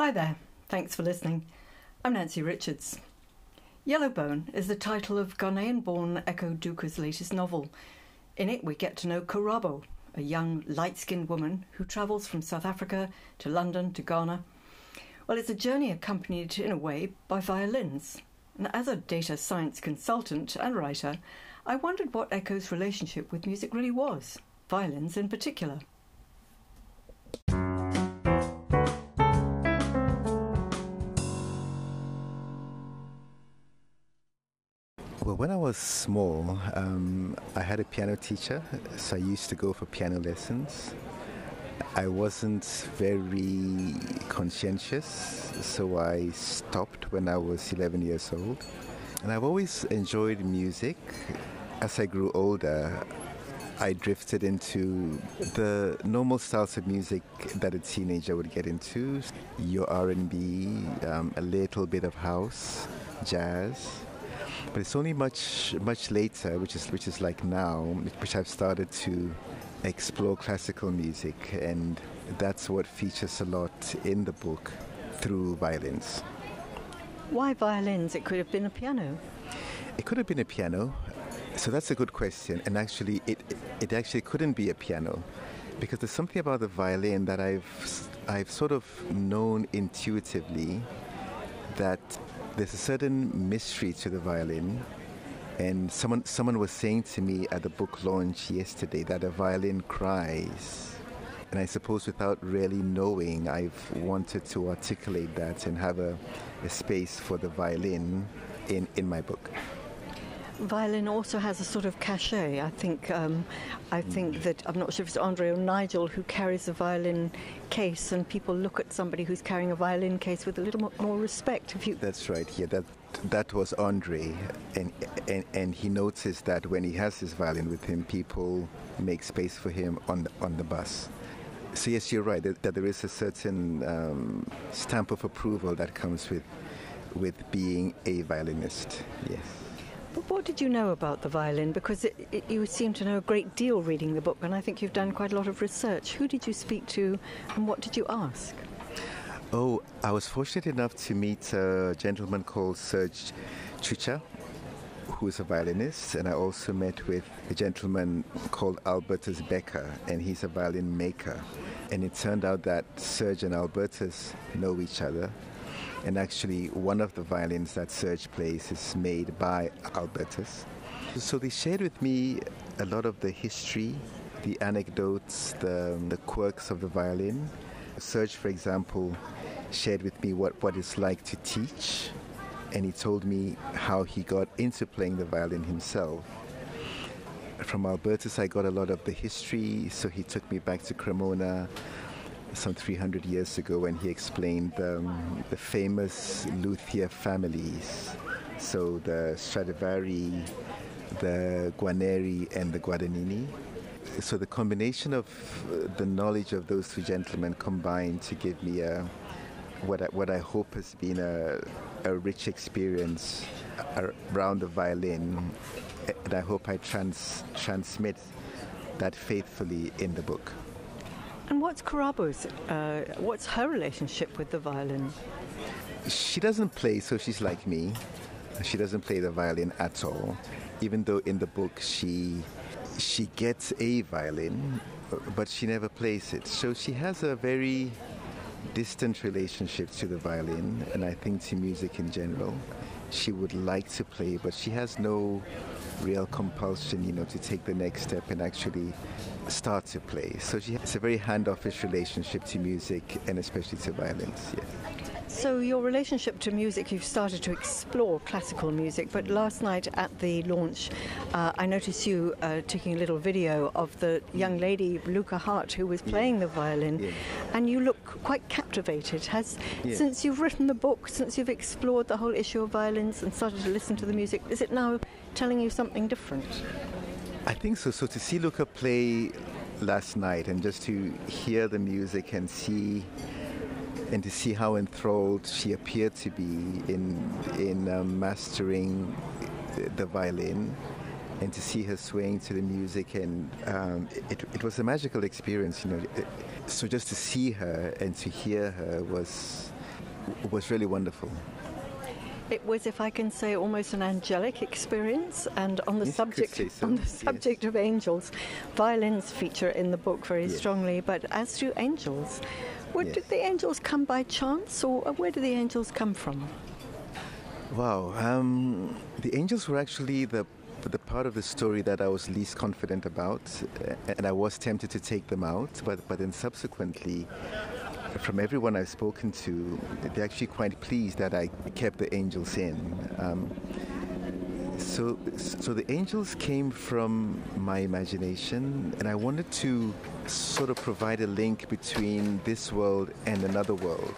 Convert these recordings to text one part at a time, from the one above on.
Hi there, thanks for listening. I'm Nancy Richards. Yellowbone is the title of Ghanaian born Ekow Duker's latest novel. In it, we get to know Karabo, a young, light skinned woman who travels from South Africa to London to Ghana. Well, it's a journey accompanied, in a way, by violins. And as a data science consultant and writer, I wondered what Ekow's relationship with music really was, violins in particular. When I was small, um, I had a piano teacher, so I used to go for piano lessons. I wasn't very conscientious, so I stopped when I was 11 years old. And I've always enjoyed music. As I grew older, I drifted into the normal styles of music that a teenager would get into: your R&B, um, a little bit of house, jazz. But it's only much much later, which is which is like now, which I've started to explore classical music, and that's what features a lot in the book through violins. Why violins? It could have been a piano. It could have been a piano. So that's a good question, and actually, it it actually couldn't be a piano, because there's something about the violin that I've I've sort of known intuitively that there's a certain mystery to the violin. And someone, someone was saying to me at the book launch yesterday that a violin cries. And I suppose without really knowing, I've wanted to articulate that and have a, a space for the violin in, in my book. Violin also has a sort of cachet. I think um, I think that I'm not sure if it's Andre or Nigel who carries a violin case, and people look at somebody who's carrying a violin case with a little more, more respect. If you That's right. Yeah, that that was Andre, and, and and he noticed that when he has his violin with him, people make space for him on the, on the bus. So yes, you're right that, that there is a certain um, stamp of approval that comes with with being a violinist. Yes. What did you know about the violin? Because it, it, you seem to know a great deal reading the book, and I think you've done quite a lot of research. Who did you speak to, and what did you ask? Oh, I was fortunate enough to meet a gentleman called Serge Chucha, who is a violinist, and I also met with a gentleman called Albertus Becker, and he's a violin maker. And it turned out that Serge and Albertus know each other. And actually, one of the violins that Serge plays is made by Albertus. So they shared with me a lot of the history, the anecdotes, the, the quirks of the violin. Serge, for example, shared with me what, what it's like to teach, and he told me how he got into playing the violin himself. From Albertus, I got a lot of the history, so he took me back to Cremona some 300 years ago when he explained um, the famous luthier families. So the Stradivari, the Guarneri, and the Guadagnini. So the combination of uh, the knowledge of those two gentlemen combined to give me a, what I, what I hope has been a, a rich experience around the violin, and I hope I trans, transmit that faithfully in the book. And what's Karabo's, uh, what's her relationship with the violin? She doesn't play, so she's like me. She doesn't play the violin at all, even though in the book she she gets a violin, but she never plays it. So she has a very distant relationship to the violin, and I think to music in general. She would like to play, but she has no real compulsion, you know, to take the next step and actually start to play. So she has a very hand-offish relationship to music and especially to violins. Yes. So your relationship to music, you've started to explore classical music, but last night at the launch, uh, I noticed you uh, taking a little video of the young lady, Luca Hart, who was playing yeah. the violin, yeah. and you look quite captivated. Has yeah. since you've written the book, since you've explored the whole issue of violins and started to listen to the music, is it now telling you something different? I think so. So to see Luca play last night and just to hear the music and see and to see how enthralled she appeared to be in in um, mastering the, the, violin and to see her swaying to the music and um, it, it was a magical experience you know so just to see her and to hear her was was really wonderful. It was, if I can say, almost an angelic experience. And on the Yes, subject so, on the yes. subject of angels, violins feature in the book very Yes. strongly. But as do angels. Where Yes. did the angels come by chance, or where do the angels come from? Wow. Um, the angels were actually the the part of the story that I was least confident about, uh, and I was tempted to take them out. But but then subsequently, from everyone I've spoken to, they're actually quite pleased that I kept the angels in. Um, so, so the angels came from my imagination, and I wanted to sort of provide a link between this world and another world.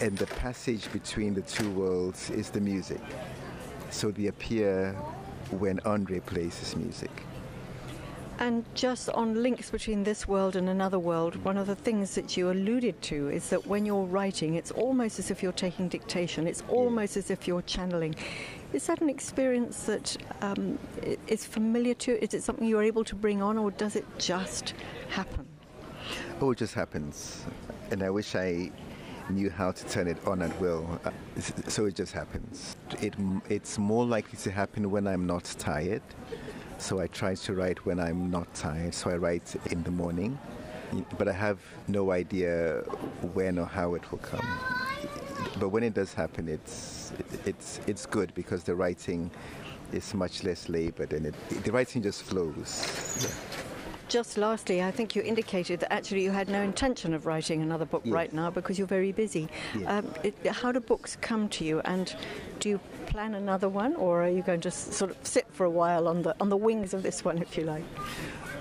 And the passage between the two worlds is the music. So they appear when Andre plays his music. And just on links between this world and another world, one of the things that you alluded to is that when you're writing, it's almost as if you're taking dictation. It's almost as if you're channeling. Is that an experience that um, is familiar to you? Is it something you're able to bring on, or does it just happen? Oh, it just happens. And I wish I knew how to turn it on at will. Uh, so it just happens. It, it's more likely to happen when I'm not tired. So I try to write when I'm not tired. So I write in the morning. But I have no idea when or how it will come. But when it does happen, it's, it's, it's good because the writing is much less labored and it, the writing just flows. Yeah. Just lastly, I think you indicated that actually you had no intention of writing another book Yes. right now because you're very busy. Yes. Um, it, how do books come to you, and do you plan another one, or are you going to sort of sit for a while on the on the wings of this one, if you like?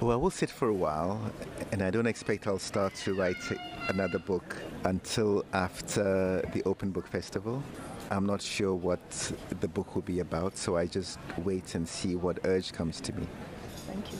Well, we'll sit for a while, and I don't expect I'll start to write another book until after the Open Book Festival. I'm not sure what the book will be about, so I just wait and see what urge comes to me. Thank you.